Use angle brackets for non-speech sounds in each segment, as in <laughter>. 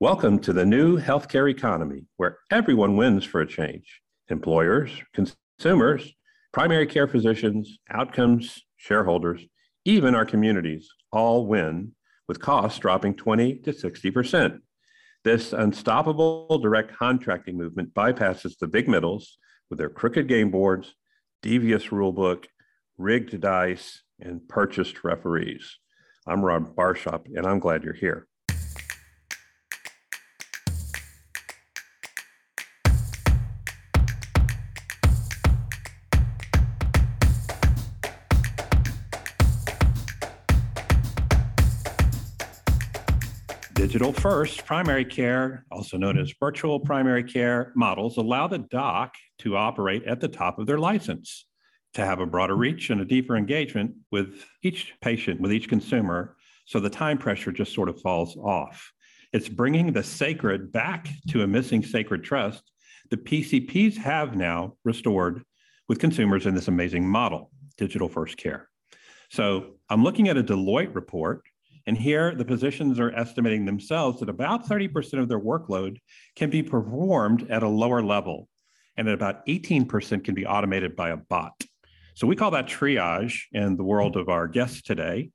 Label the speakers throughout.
Speaker 1: Welcome to the new healthcare economy where everyone wins for a change employers, consumers, primary care physicians, outcomes, shareholders, even our communities all win with costs dropping 20 to 60%. This unstoppable direct contracting movement bypasses the big middles with their crooked game boards, devious rulebook, rigged dice, and purchased referees. I'm Rob Barshop, and I'm glad you're here. Digital first primary care, also known as virtual primary care models, allow the doc to operate at the top of their license, to have a broader reach and a deeper engagement with each patient, with each consumer, so the time pressure just sort of falls off. It's bringing the sacred back to a missing sacred trust the PCPs have now restored with consumers in this amazing model, digital first care. So I'm looking at a Deloitte report and here, the physicians are estimating themselves that about 30% of their workload can be performed at a lower level, and that about 18% can be automated by a bot. So we call that triage in the world of our guests today.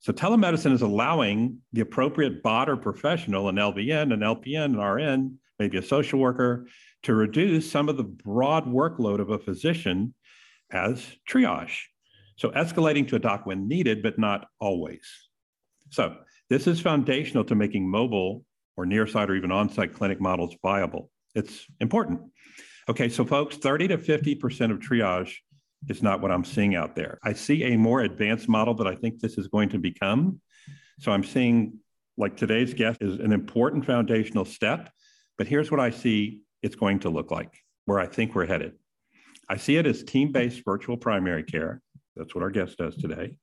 Speaker 1: So telemedicine is allowing the appropriate bot or professional, an LVN, an LPN, an RN, maybe a social worker, to reduce some of the broad workload of a physician as triage. So escalating to a doc when needed, but not always. So this is foundational to making mobile or near site or even on site clinic models viable. It's important. Okay, so folks, 30 to 50% of triage is not what I'm seeing out there. I see a more advanced model that I think this is going to become. So I'm seeing like today's guest is an important foundational step, but here's what I see it's going to look like, where I think we're headed. I see it as team based virtual primary care. That's what our guest does today.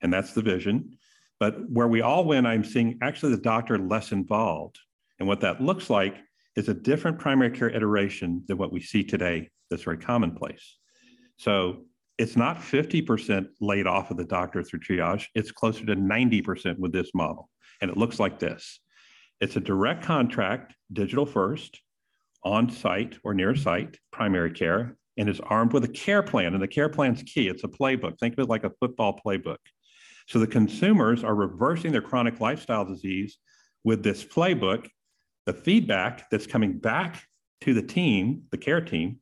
Speaker 1: And that's the vision. But where we all win, I'm seeing actually the doctor less involved. And what that looks like is a different primary care iteration than what we see today that's very commonplace. So it's not 50% laid off of the doctor through triage, it's closer to 90% with this model. And it looks like this it's a direct contract, digital first, on site or near site primary care, and is armed with a care plan. And the care plan's key. It's a playbook. Think of it like a football playbook. So the consumers are reversing their chronic lifestyle disease with this playbook. The feedback that's coming back to the team, the care team,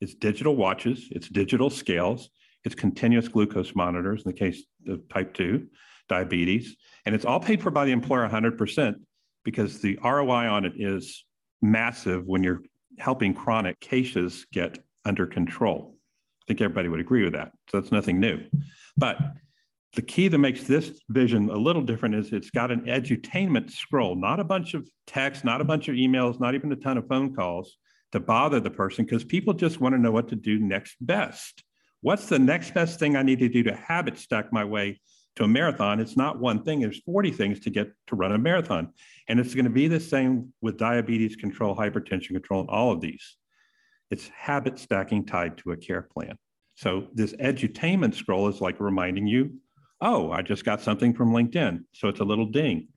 Speaker 1: is digital watches, it's digital scales, it's continuous glucose monitors in the case of type 2 diabetes, and it's all paid for by the employer 100% because the ROI on it is massive when you're helping chronic cases get under control. I think everybody would agree with that. So that's nothing new. But the key that makes this vision a little different is it's got an edutainment scroll, not a bunch of text, not a bunch of emails, not even a ton of phone calls to bother the person because people just want to know what to do next best. What's the next best thing I need to do to habit stack my way to a marathon? It's not one thing, there's 40 things to get to run a marathon. And it's going to be the same with diabetes control, hypertension control, and all of these. It's habit stacking tied to a care plan. So this edutainment scroll is like reminding you oh, I just got something from LinkedIn. So it's a little ding.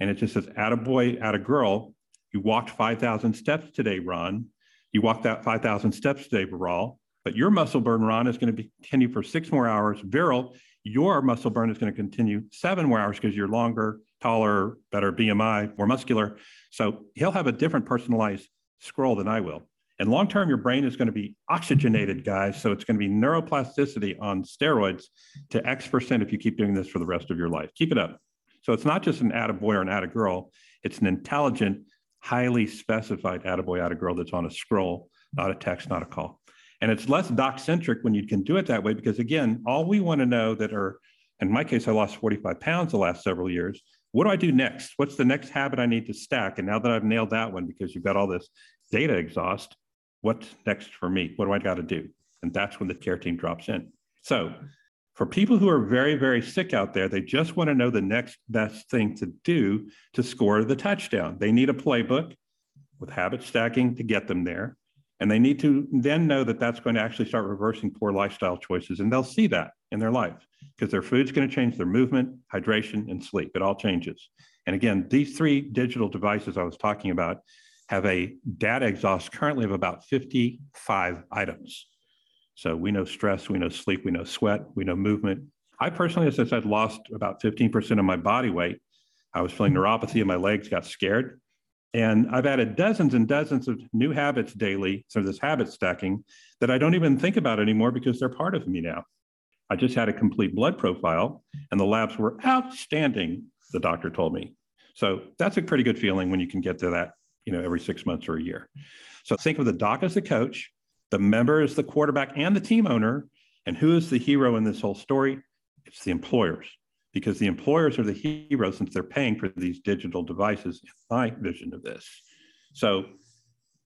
Speaker 1: And it just says, add a boy, add a girl. You walked 5,000 steps today, Ron. You walked that 5,000 steps today, Viral. But your muscle burn, Ron, is going to continue for six more hours. Viral, your muscle burn is going to continue seven more hours because you're longer, taller, better BMI, more muscular. So he'll have a different personalized scroll than I will. And long term, your brain is going to be oxygenated, guys. So it's going to be neuroplasticity on steroids to X percent if you keep doing this for the rest of your life. Keep it up. So it's not just an attaboy or an attagirl, it's an intelligent, highly specified attaboy, attagirl that's on a scroll, not a text, not a call. And it's less doc centric when you can do it that way because, again, all we want to know that are, in my case, I lost 45 pounds the last several years. What do I do next? What's the next habit I need to stack? And now that I've nailed that one because you've got all this data exhaust, what's next for me? What do I got to do? And that's when the care team drops in. So, for people who are very, very sick out there, they just want to know the next best thing to do to score the touchdown. They need a playbook with habit stacking to get them there. And they need to then know that that's going to actually start reversing poor lifestyle choices. And they'll see that in their life because their food's going to change their movement, hydration, and sleep. It all changes. And again, these three digital devices I was talking about have a data exhaust currently of about 55 items. So we know stress, we know sleep, we know sweat, we know movement. I personally, as I said, lost about 15% of my body weight. I was feeling neuropathy and my legs got scared. And I've added dozens and dozens of new habits daily, so this habit stacking that I don't even think about anymore because they're part of me now. I just had a complete blood profile and the labs were outstanding, the doctor told me. So that's a pretty good feeling when you can get to that, you know, every six months or a year. So think of the doc as the coach, the member is the quarterback and the team owner. And who is the hero in this whole story? It's the employers because the employers are the heroes since they're paying for these digital devices, in my vision of this. So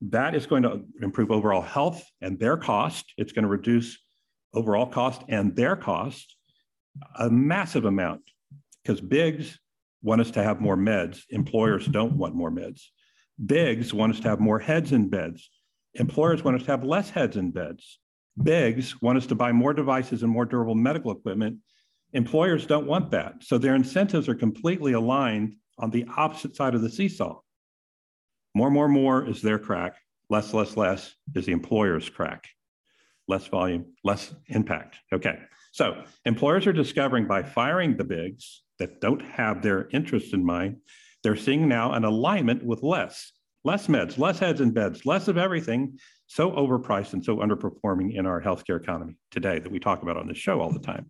Speaker 1: that is going to improve overall health and their cost. It's going to reduce overall cost and their cost a massive amount because bigs want us to have more meds. Employers don't want more meds. Bigs want us to have more heads in beds. Employers want us to have less heads in beds. Bigs want us to buy more devices and more durable medical equipment Employers don't want that. So their incentives are completely aligned on the opposite side of the seesaw. More, more, more is their crack. Less, less, less is the employer's crack. Less volume, less impact. Okay. So employers are discovering by firing the bigs that don't have their interests in mind, they're seeing now an alignment with less, less meds, less heads in beds, less of everything, so overpriced and so underperforming in our healthcare economy today that we talk about on this show all the time.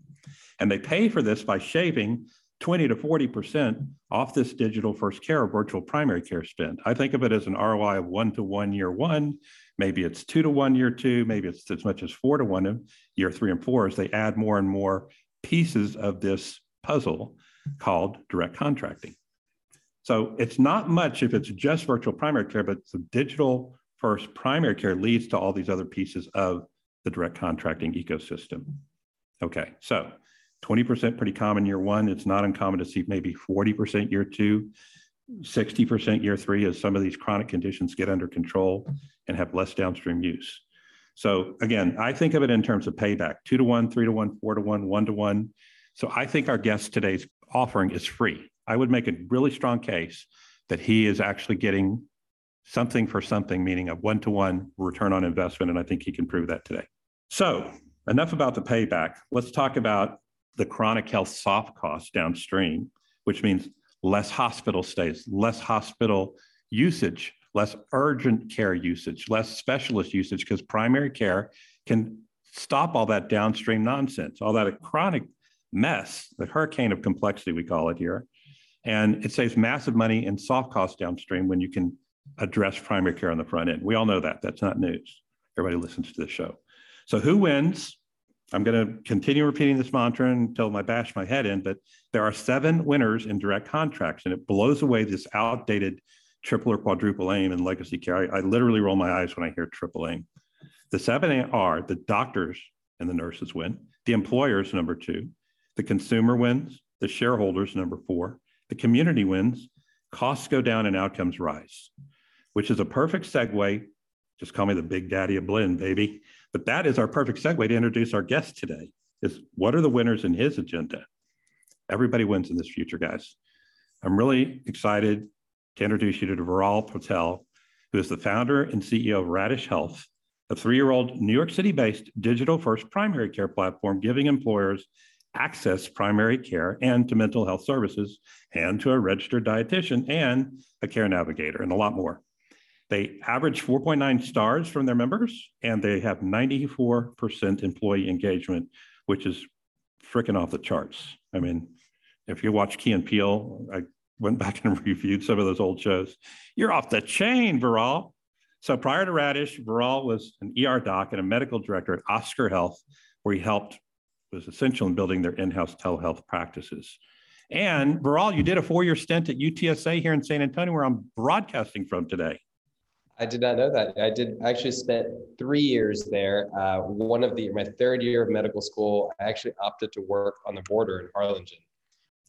Speaker 1: And they pay for this by shaving 20 to 40% off this digital first care or virtual primary care spend. I think of it as an ROI of one to one year one. Maybe it's two to one year two. Maybe it's as much as four to one year three and four as they add more and more pieces of this puzzle called direct contracting. So it's not much if it's just virtual primary care, but the digital first primary care leads to all these other pieces of the direct contracting ecosystem. Okay, so 20% pretty common year one. It's not uncommon to see maybe 40% year two, 60% year three as some of these chronic conditions get under control and have less downstream use. So again, I think of it in terms of payback, two to one, three to one, four to one, one to one. So I think our guest today's offering is free. I would make a really strong case that he is actually getting something for something, meaning a one to one return on investment. And I think he can prove that today. So enough about the payback. Let's talk about the chronic health soft costs downstream, which means less hospital stays, less hospital usage, less urgent care usage, less specialist usage, because primary care can stop all that downstream nonsense, all that chronic mess, the hurricane of complexity, we call it here. And it saves massive money in soft costs downstream when you can address primary care on the front end. We all know that. That's not news. Everybody listens to this show. So, who wins? I'm going to continue repeating this mantra until I bash my head in, but there are seven winners in direct contracts, and it blows away this outdated triple or quadruple aim and legacy care. I, I literally roll my eyes when I hear triple aim. The seven are the doctors and the nurses win, the employers, number two, the consumer wins, the shareholders, number four, the community wins, costs go down and outcomes rise, which is a perfect segue. Just call me the big daddy of Blinn, baby. But that is our perfect segue to introduce our guest today is what are the winners in his agenda? Everybody wins in this future, guys. I'm really excited to introduce you to Viral Patel, who is the founder and CEO of Radish Health, a three-year-old New York City-based digital-first primary care platform giving employers access primary care and to mental health services and to a registered dietitian and a care navigator and a lot more. They average 4.9 stars from their members, and they have 94% employee engagement, which is freaking off the charts. I mean, if you watch Key and Peele, I went back and <laughs> reviewed some of those old shows. You're off the chain, Viral. So prior to Radish, Viral was an ER doc and a medical director at Oscar Health, where he helped, was essential in building their in-house telehealth practices. And Viral, you did a four-year stint at UTSA here in San Antonio, where I'm broadcasting from today.
Speaker 2: I did not know that. I did actually spent three years there. Uh, one of the my third year of medical school, I actually opted to work on the border in Harlingen.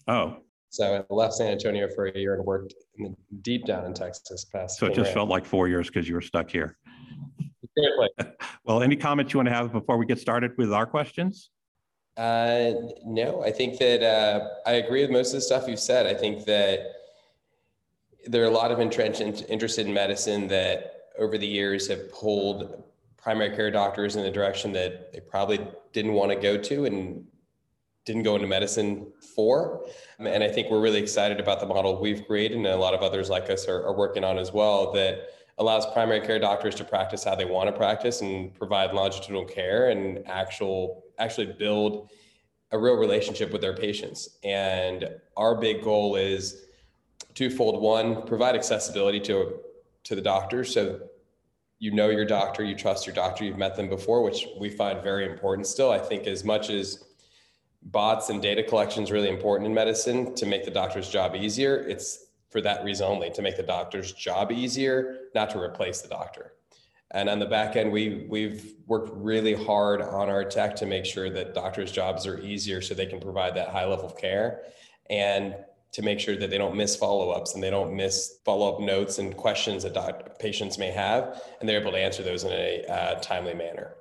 Speaker 1: Oh.
Speaker 2: So I left San Antonio for a year and worked the, deep down in Texas. Past.
Speaker 1: So it just felt like four years because you were stuck here. <laughs> well, any comments you want to have before we get started with our questions?
Speaker 2: Uh, no, I think that uh, I agree with most of the stuff you've said. I think that there are a lot of entrenched interested in medicine that over the years have pulled primary care doctors in the direction that they probably didn't want to go to and didn't go into medicine for. And I think we're really excited about the model we've created, and a lot of others like us are, are working on as well that allows primary care doctors to practice how they want to practice and provide longitudinal care and actual actually build a real relationship with their patients. And our big goal is twofold. One, provide accessibility to to the doctor so you know your doctor, you trust your doctor, you've met them before, which we find very important still. I think as much as bots and data collection is really important in medicine to make the doctor's job easier, it's for that reason only to make the doctor's job easier, not to replace the doctor. And on the back end, we we've worked really hard on our tech to make sure that doctors' jobs are easier so they can provide that high level of care and to make sure that they don't miss follow-ups and they don't miss follow-up notes and questions that doc- patients may have and they're able to answer those in a uh, timely manner.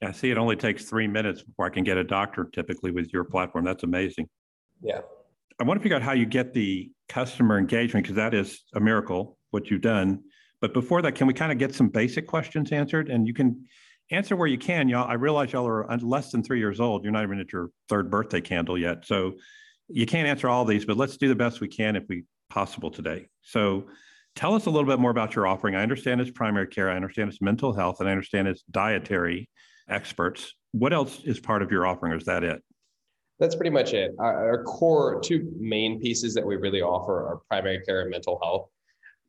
Speaker 1: Yeah, I see it only takes three minutes before I can get a doctor typically with your platform. That's amazing.
Speaker 2: Yeah.
Speaker 1: I want to figure out how you get the customer engagement because that is a miracle, what you've done. But before that, can we kind of get some basic questions answered? And you can answer where you can. Y'all, I realize y'all are uh, less than three years old. You're not even at your third birthday candle yet. So you can't answer all these, but let's do the best we can if we possible today. So tell us a little bit more about your offering. I understand it's primary care. I understand it's mental health, and I understand it's dietary experts. What else is part of your offering, or is that it?
Speaker 2: That's pretty much it. Our, our, core two main pieces that we really offer are primary care and mental health.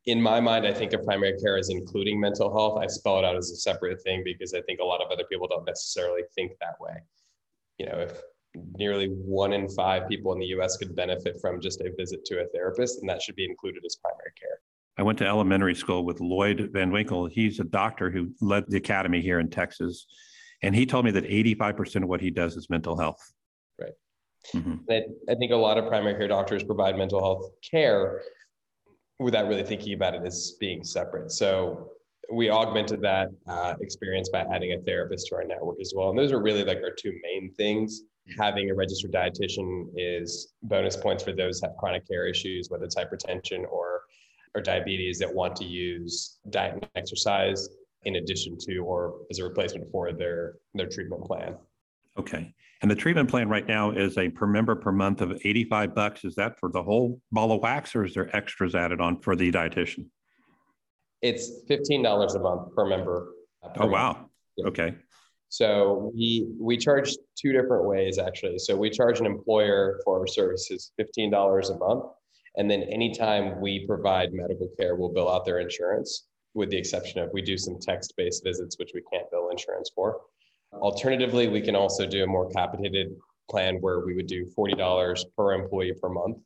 Speaker 2: In my mind, I think of primary care as including mental health. I spell it out as a separate thing because I think a lot of other people don't necessarily think that way. You know, if nearly one in five people in the US could benefit from just a visit to a therapist, and that should be included as primary care.
Speaker 1: I went to elementary school with Lloyd Van Winkle. He's a doctor who led the academy here in Texas. And he told me that 85% of what he does is mental health.
Speaker 2: Mm-hmm. I, I think a lot of primary care doctors provide mental health care without really thinking about it as being separate. So we augmented that uh, experience by adding a therapist to our network as well. And those are really like our two main things. Having a registered dietitian is bonus points for those that have chronic care issues, whether it's hypertension or or diabetes that want to use diet and exercise in addition to or as a replacement for their their treatment plan.
Speaker 1: Okay. And the treatment plan right now is a per member per month of 85 bucks. Is that for the whole ball of wax or is there extras added on for the dietitian?
Speaker 2: It's $15 a month per member.
Speaker 1: Uh, per oh, wow. Yeah. Okay.
Speaker 2: So we we charge two different ways actually. So we charge an employer for our services $15 a month. And then anytime we provide medical care, we'll bill out their insurance with the exception of we do some text-based visits, which we can't bill insurance for. Alternatively, we can also do a more capitated plan where we would do $40 per employee per month.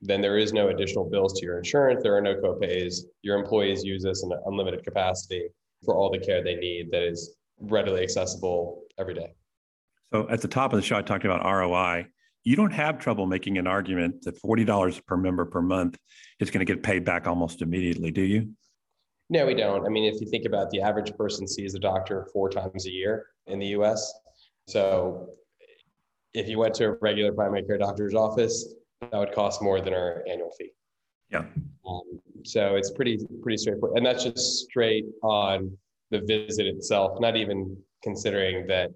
Speaker 2: Then there is no additional bills to your insurance. There are no copays. Your employees use this in an unlimited capacity for all the care they need that is readily accessible every day.
Speaker 1: So at the top of the show, I talked about ROI. You don't have trouble making an argument that $40 per member per month is going to get paid back almost immediately, do you?
Speaker 2: No, we don't. I mean, if you think about the average person sees a doctor four times a year in the US. So if you went to a regular primary care doctor's office, that would cost more than our annual fee.
Speaker 1: Yeah.
Speaker 2: Um, so it's pretty pretty straightforward, and that's just straight on the visit itself. Not even considering that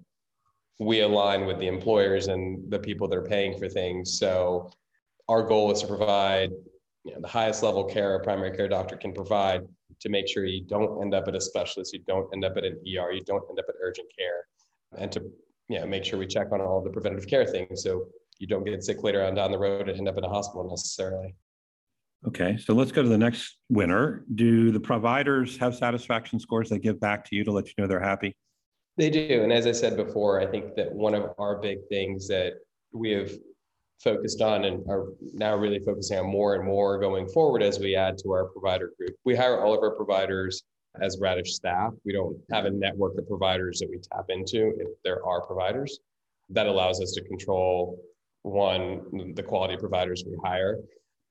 Speaker 2: we align with the employers and the people that are paying for things. So our goal is to provide you know, the highest level care a primary care doctor can provide to make sure you don't end up at a specialist, you don't end up at an ER, you don't end up at urgent care, and to yeah, make sure we check on all the preventative care things so you don't get sick later on down the road and end up in a hospital necessarily.
Speaker 1: Okay, so let's go to the next winner. Do the providers have satisfaction scores they give back to you to let you know they're happy?
Speaker 2: They do. And as I said before, I think that one of our big things that we have focused on and are now really focusing on more and more going forward as we add to our provider group. We hire all of our providers as Radish staff. We don't have a network of providers that we tap into if there are providers. That allows us to control one, the quality providers we hire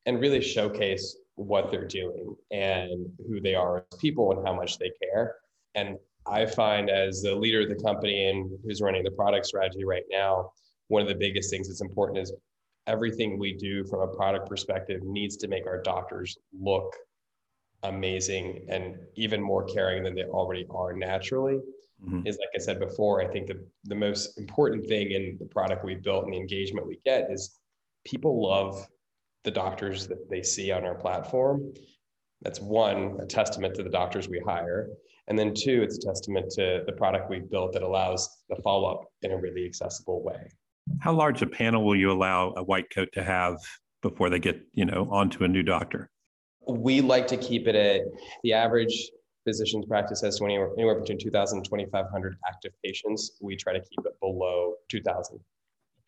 Speaker 2: and really showcase what they're doing and who they are as people and how much they care. And I find as the leader of the company and who's running the product strategy right now, one of the biggest things that's important is everything we do from a product perspective needs to make our doctors look amazing and even more caring than they already are naturally. Mm-hmm. Is like I said before, I think the, the most important thing in the product we built and the engagement we get is people love the doctors that they see on our platform. That's one, a testament to the doctors we hire. And then two, it's a testament to the product we've built that allows the follow up in a really accessible way.
Speaker 1: How large a panel will you allow a white coat to have before they get, you know, onto a new doctor?
Speaker 2: We like to keep it at the average physician's practice has 20, anywhere between 2,000 and 2,500 active patients. We try to keep it below 2,000.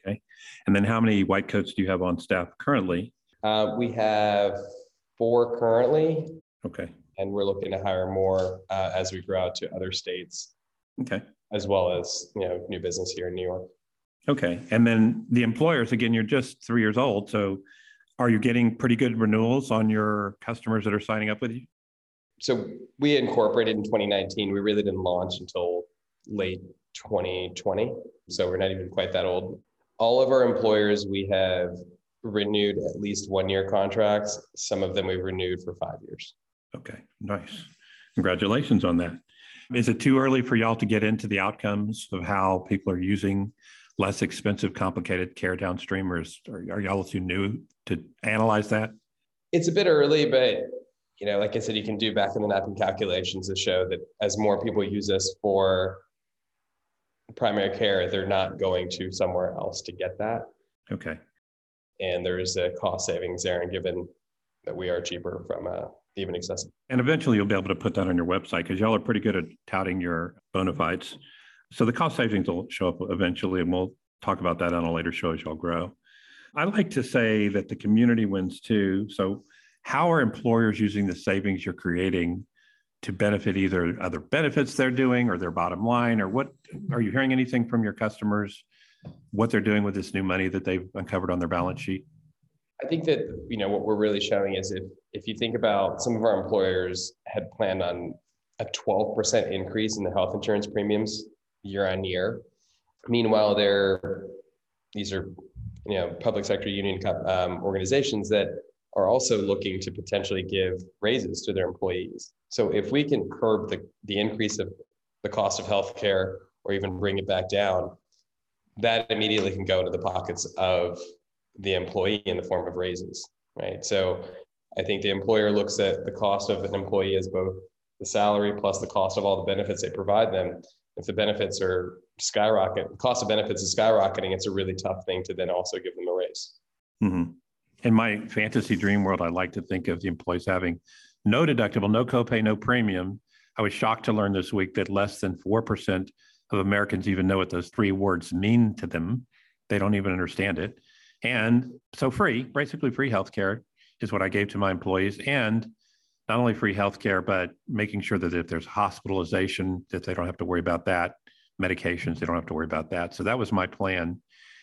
Speaker 1: Okay. And then how many white coats do you have on staff currently?
Speaker 2: Uh, we have four currently.
Speaker 1: Okay.
Speaker 2: And we're looking to hire more uh, as we grow out to other states.
Speaker 1: Okay.
Speaker 2: As well as, you know, new business here in New York.
Speaker 1: Okay. And then the employers, again, you're just three years old. So are you getting pretty good renewals on your customers that are signing up with you?
Speaker 2: So we incorporated in 2019. We really didn't launch until late 2020. So we're not even quite that old. All of our employers, we have renewed at least one year contracts. Some of them we've renewed for five years.
Speaker 1: Okay, nice. Congratulations on that. Is it too early for y'all to get into the outcomes of how people are using less expensive, complicated care downstream, or is, are, are y'all too new to analyze that?
Speaker 2: It's a bit early, but you know, like I said, you can do back in the napkin calculations to show that as more people use this for primary care, they're not going to somewhere else to get that.
Speaker 1: Okay.
Speaker 2: And there's a cost savings there, and given that we are cheaper from uh, even accessible.
Speaker 1: And eventually, you'll be able to put that on your website because y'all are pretty good at touting your bona fides. So the cost savings will show up eventually, and we'll talk about that on a later show as y'all grow. I like to say that the community wins too. So, how are employers using the savings you're creating to benefit either other benefits they're doing or their bottom line, or what are you hearing anything from your customers? What they're doing with this new money that they've uncovered on their balance sheet?
Speaker 2: I think that you know what we're really showing is if if you think about some of our employers had planned on a 12% increase in the health insurance premiums year on year. Meanwhile, they're these are you know public sector union um, organizations that are also looking to potentially give raises to their employees. So if we can curb the, the increase of the cost of healthcare or even bring it back down, that immediately can go into the pockets of the employee in the form of raises, right? So I think the employer looks at the cost of an employee as both the salary plus the cost of all the benefits they provide them if the benefits are skyrocket, cost of benefits is skyrocketing, it's a really tough thing to then also give them a raise.
Speaker 1: Mm-hmm. In my fantasy dream world, I like to think of the employees having no deductible, no copay, no premium. I was shocked to learn this week that less than 4% of Americans even know what those three words mean to them. They don't even understand it. And so free, basically free healthcare is what I gave to my employees. And not only free healthcare, but making sure that if there's hospitalization, that they don't have to worry about that. Medications, they don't have to worry about that. So that was my plan.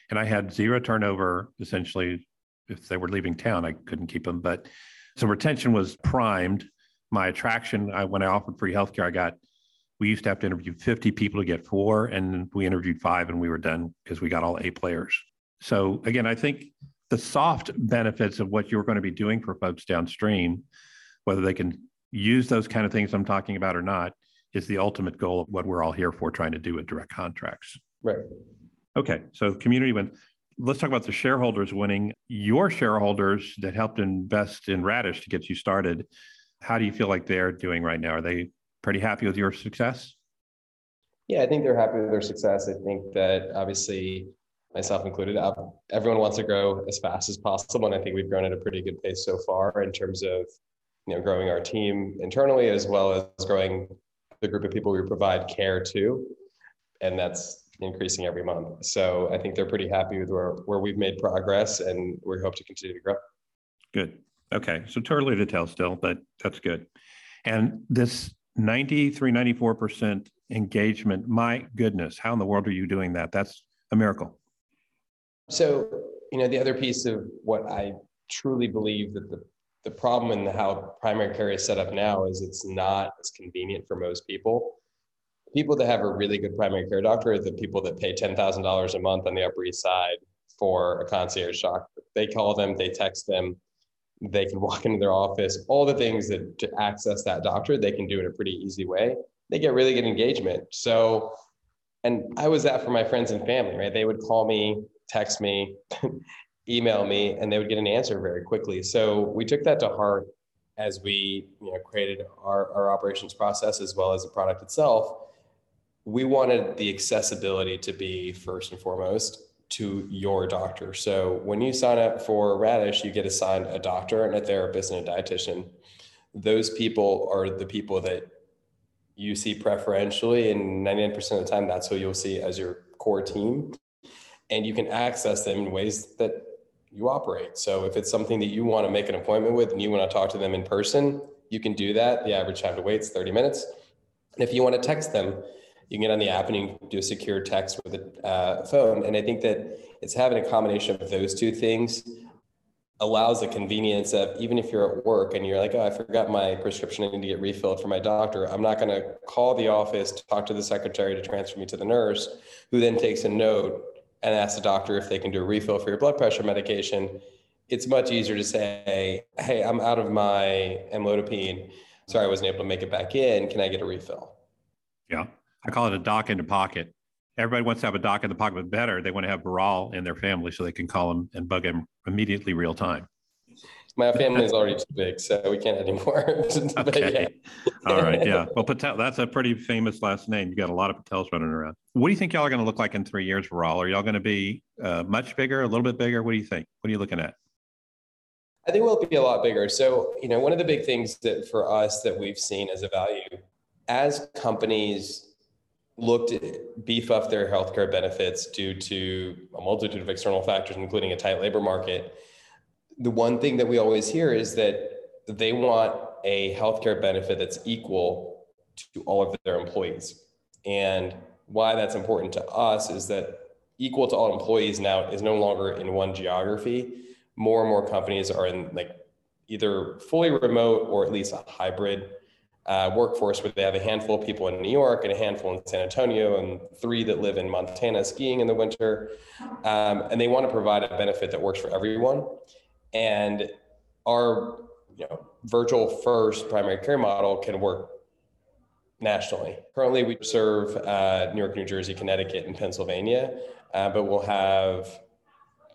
Speaker 1: And I had zero turnover essentially. If they were leaving town, I couldn't keep them. But so retention was primed. My attraction, I, when I offered free healthcare, I got, we used to have to interview 50 people to get four, and we interviewed five and we were done because we got all A players. So again, I think the soft benefits of what you're going to be doing for folks downstream whether they can use those kind of things I'm talking about or not is the ultimate goal of what we're all here for trying to do with direct contracts.
Speaker 2: Right.
Speaker 1: Okay. So community win. Let's talk about the shareholders winning. Your shareholders that helped invest in Radish to get you started. How do you feel like they're doing right now? Are they pretty happy with your success?
Speaker 2: Yeah, I think they're happy with their success. I think that obviously, myself included, uh, everyone wants to grow as fast as possible. And I think we've grown at a pretty good pace so far in terms of you know, growing our team internally as well as growing the group of people we provide care to. And that's increasing every month. So I think they're pretty happy with where, where we've made progress and we hope to continue to grow.
Speaker 1: Good. Okay. So too early to tell still, but that's good. And this 93, 94% engagement, my goodness, how in the world are you doing that? That's a miracle.
Speaker 2: So, you know, the other piece of what I truly believe that the the problem in how primary care is set up now is it's not as convenient for most people. People that have a really good primary care doctor are the people that pay $10,000 a month on the Upper East Side for a concierge doc. They call them, they text them, they can walk into their office, all the things that to access that doctor, they can do in a pretty easy way. They get really good engagement. So, and I was that for my friends and family, right? They would call me, text me, <laughs> email me, and they would get an answer very quickly. So we took that to heart as we you know, created our, our operations process as well as the product itself. We wanted the accessibility to be first and foremost to your doctor. So when you sign up for Radish, you get assigned a doctor and a therapist and a dietitian. Those people are the people that you see preferentially, and 99% of the time, that's who you'll see as your core team. And you can access them in ways that you operate. So if it's something that you want to make an appointment with and you want to talk to them in person, you can do that. The average time to wait is 30 minutes. And if you want to text them, you can get on the app and you can do a secure text with a uh, phone. And I think that it's having a combination of those two things allows the convenience of even if you're at work and you're like, oh, I forgot my prescription, I need to get refilled for my doctor. I'm not going to call the office, talk to the secretary to transfer me to the nurse, who then takes a note and ask the doctor if they can do a refill for your blood pressure medication, it's much easier to say, hey, I'm out of my amlodipine. Sorry, I wasn't able to make it back in. Can I get a refill?
Speaker 1: Yeah. I call it a doc in the pocket. Everybody wants to have a doc in the pocket, but better, they want to have Baral in their family so they can call him and bug him immediately real time.
Speaker 2: My family is already too big, so we can't anymore. <laughs>
Speaker 1: okay. All right. Yeah. Well, Patel, that's a pretty famous last name. You got a lot of Patels running around. What do you think y'all are going to look like in three years, Baral? Are y'all going to be uh, much bigger, a little bit bigger? What do you think? What are you looking at?
Speaker 2: I think we'll be a lot bigger. So, you know, one of the big things that for us that we've seen as a value, as companies look to beef up their healthcare benefits due to a multitude of external factors, including a tight labor market, the one thing that we always hear is that they want a healthcare benefit that's equal to all of their employees. And why that's important to us is that equal to all employees now is no longer in one geography. More and more companies are in like either fully remote or at least a hybrid uh, workforce where they have a handful of people in New York and a handful in San Antonio and three that live in Montana skiing in the winter. Um, and they want to provide a benefit that works for everyone. And our you know, virtual first primary care model can work nationally. Currently, we serve uh, New York, New Jersey, Connecticut, and Pennsylvania, uh, but we'll have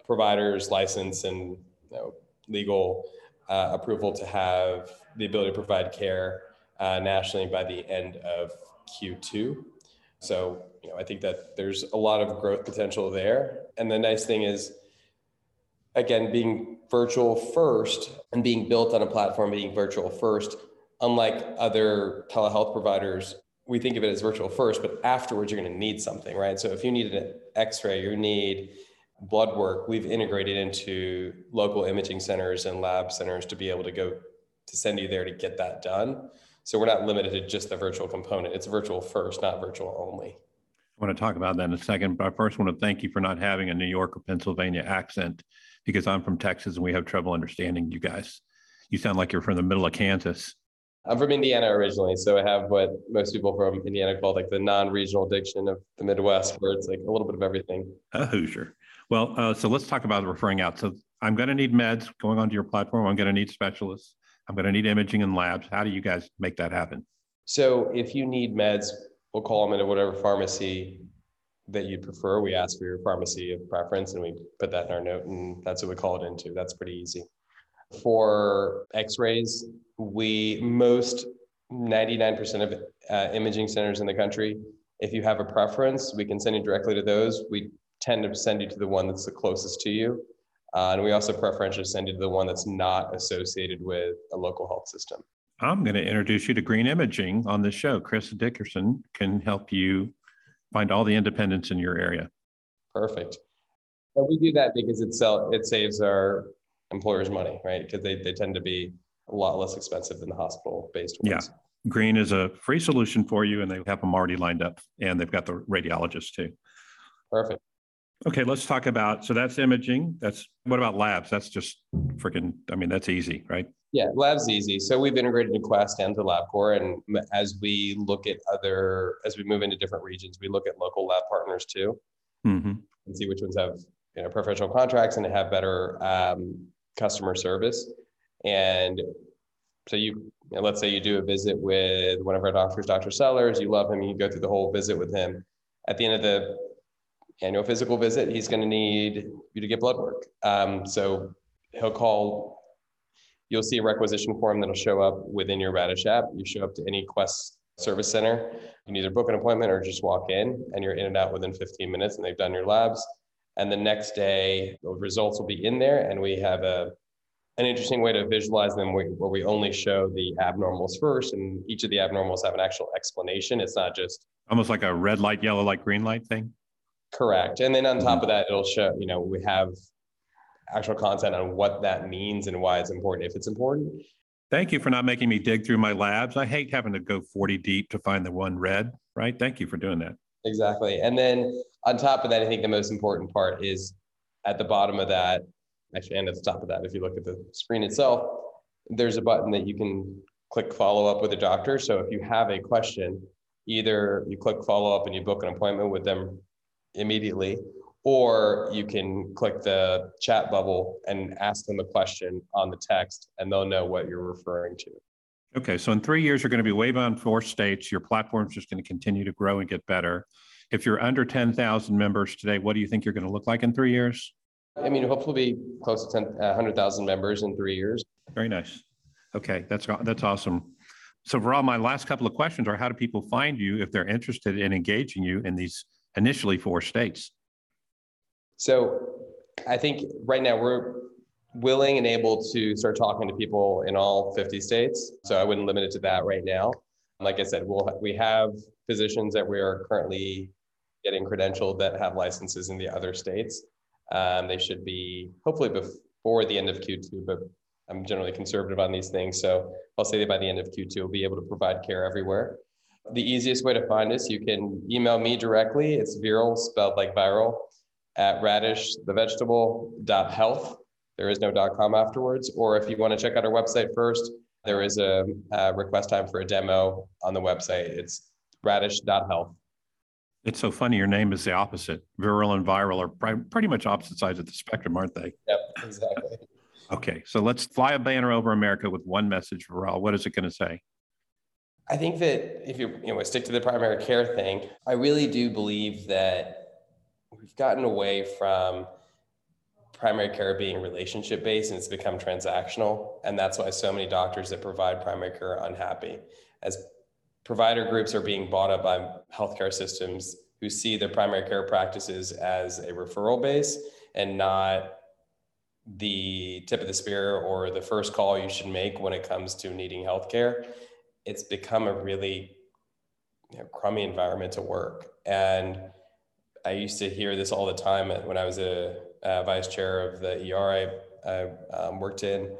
Speaker 2: providers license and you know, legal uh, approval to have the ability to provide care uh, nationally by the end of Q2. So, you know, I think that there's a lot of growth potential there. And the nice thing is, again, being virtual first and being built on a platform being virtual first, unlike other telehealth providers, we think of it as virtual first, but afterwards you're going to need something, right? So if you need an x-ray, you need blood work, we've integrated into local imaging centers and lab centers to be able to go to send you there to get that done. So we're not limited to just the virtual component. It's virtual first, not virtual only.
Speaker 1: I want to talk about that in a second, but I first want to thank you for not having a New York or Pennsylvania accent because I'm from Texas and we have trouble understanding you guys. You sound like you're from the middle of Kansas.
Speaker 2: I'm from Indiana originally, so I have what most people from Indiana call like the non-regional diction of the Midwest, where it's like a little bit of everything.
Speaker 1: A Hoosier. Well, uh, so let's talk about referring out. So I'm going to need meds going onto your platform. I'm going to need specialists. I'm going to need imaging and labs. How do you guys make that happen?
Speaker 2: So if you need meds, we'll call them into whatever pharmacy that you'd prefer. We ask for your pharmacy of preference and we put that in our note and that's what we call it into. That's pretty easy. For x-rays, we most 99% of uh, imaging centers in the country, if you have a preference, we can send you directly to those. We tend to send you to the one that's the closest to you. Uh, and we also preferentially send you to the one that's not associated with a local health system.
Speaker 1: I'm going to introduce you to Green Imaging on the show. Chris Dickerson can help you find all the independents in your area.
Speaker 2: Perfect. And we do that because it sell it saves our employers money, right? Because they, they tend to be a lot less expensive than the hospital based
Speaker 1: ones. Yeah. Green is a free solution for you and they have them already lined up and they've got the radiologist too.
Speaker 2: Perfect.
Speaker 1: Okay, let's talk about so that's imaging. That's what about labs? That's just freaking I mean, that's easy, right?
Speaker 2: Yeah, lab's easy. So we've integrated to Quest and to LabCorp, and as we look at other, as we move into different regions, we look at local lab partners too, mm-hmm. and see which ones have you know, professional contracts and have better um, customer service. And so you, you know, let's say you do a visit with one of our doctors, Dr. Sellers, you love him, you go through the whole visit with him. At the end of the annual physical visit, he's going to need you to get blood work. Um, so he'll call, you'll see a requisition form that'll show up within your Radish app. You show up to any Quest service center. You can either book an appointment or just walk in and you're in and out within 15 minutes and they've done your labs. And the next day, the results will be in there and we have a an interesting way to visualize them where where we only show the abnormals first and each of the abnormals have an actual explanation. It's not just
Speaker 1: Almost like a red light, yellow light, green light thing.
Speaker 2: Correct. And then on top mm-hmm. of that, it'll show, you know, we have actual content on what that means and why it's important, if it's important.
Speaker 1: Thank you for not making me dig through my labs. I hate having to go 40 deep to find the one red, right? Thank you for doing that.
Speaker 2: Exactly. And then on top of that, I think the most important part is at the bottom of that, actually, and at the top of that, if you look at the screen itself, there's a button that you can click follow up with a doctor. So if you have a question, either you click follow up and you book an appointment with them immediately, or you can click the chat bubble and ask them a question on the text and they'll know what you're referring to.
Speaker 1: Okay, so in three years, you're going to be way beyond four states. Your platform's just going to continue to grow and get better. If you're under 10,000 members today, what do you think you're going to look like in three years?
Speaker 2: I mean, hopefully be close to 10, uh, 100,000 members in three years.
Speaker 1: Very nice. Okay, that's, that's awesome. So Viral, my last couple of questions are how do people find you if they're interested in engaging you in these initially four states?
Speaker 2: So I think right now we're willing and able to start talking to people in all 50 states. So I wouldn't limit it to that right now. Like I said, we'll we have physicians that we are currently getting credentialed that have licenses in the other states. Um, they should be hopefully before the end of Q2, but I'm generally conservative on these things. So I'll say that by the end of Q2, we'll be able to provide care everywhere. The easiest way to find us, you can email me directly. It's viral, spelled like viral, at radish, the vegetable dot health. There is no dot com afterwards. Or if you want to check out our website first, there is a, a request time for a demo on the website. It's radish health.
Speaker 1: It's so funny. Your name is the opposite. Viral and viral are pri- pretty much opposite sides of the spectrum, aren't they?
Speaker 2: Yep, exactly. <laughs>
Speaker 1: Okay, so let's fly a banner over America with one message, Viral. What is it going to say?
Speaker 2: I think that if you you know stick to the primary care thing, I really do believe that we've gotten away from primary care being relationship based and it's become transactional, and that's why so many doctors that provide primary care are unhappy. As provider groups are being bought up by healthcare systems who see their primary care practices as a referral base and not the tip of the spear or the first call you should make when it comes to needing healthcare it's become a really you know, crummy environment to work. And I used to hear this all the time when I was a, a vice chair of the ER I, I um, worked in.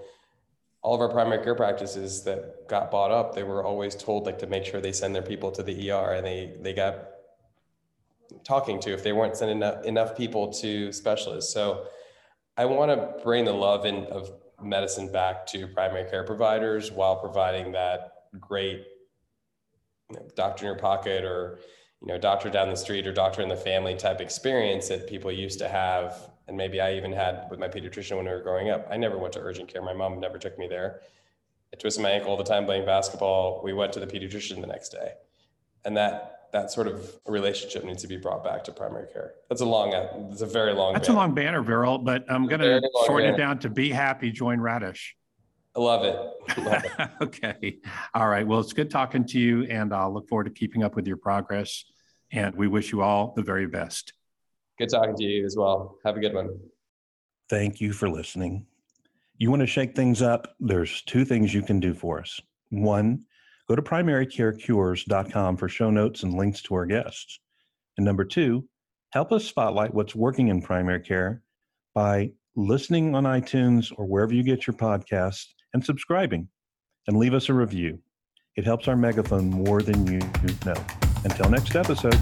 Speaker 2: All of our primary care practices that got bought up, they were always told like to make sure they send their people to the ER, and they they got talking to if they weren't sending enough, enough people to specialists. So I want to bring the love in of medicine back to primary care providers while providing that great doctor in your pocket or you know doctor down the street or doctor in the family type experience that people used to have. And maybe i even had with my pediatrician when we were growing up. I never went to urgent care. My mom never took me there. I twisted my ankle all the time playing basketball. We went to the pediatrician the next day. And that that sort of relationship needs to be brought back to primary care. That's a long that's a very long
Speaker 1: That's a long banner, Viral, but I'm going to shorten it down to be happy, join Radish.
Speaker 2: I love it, love it. <laughs>
Speaker 1: Okay. All right. Well, it's good talking to you and I'll look forward to keeping up with your progress. And we wish you all the very best.
Speaker 2: good talking to you as well have a good one
Speaker 3: Thank you for listening. You want to shake things up? There's two things you can do for us. One, go to primarycarecures.com for show notes and links to our guests. And number two, help us spotlight what's working in primary care by listening on iTunes or wherever you get your podcasts and subscribing and leave us a review. It helps our megaphone more than you know. Until next episode.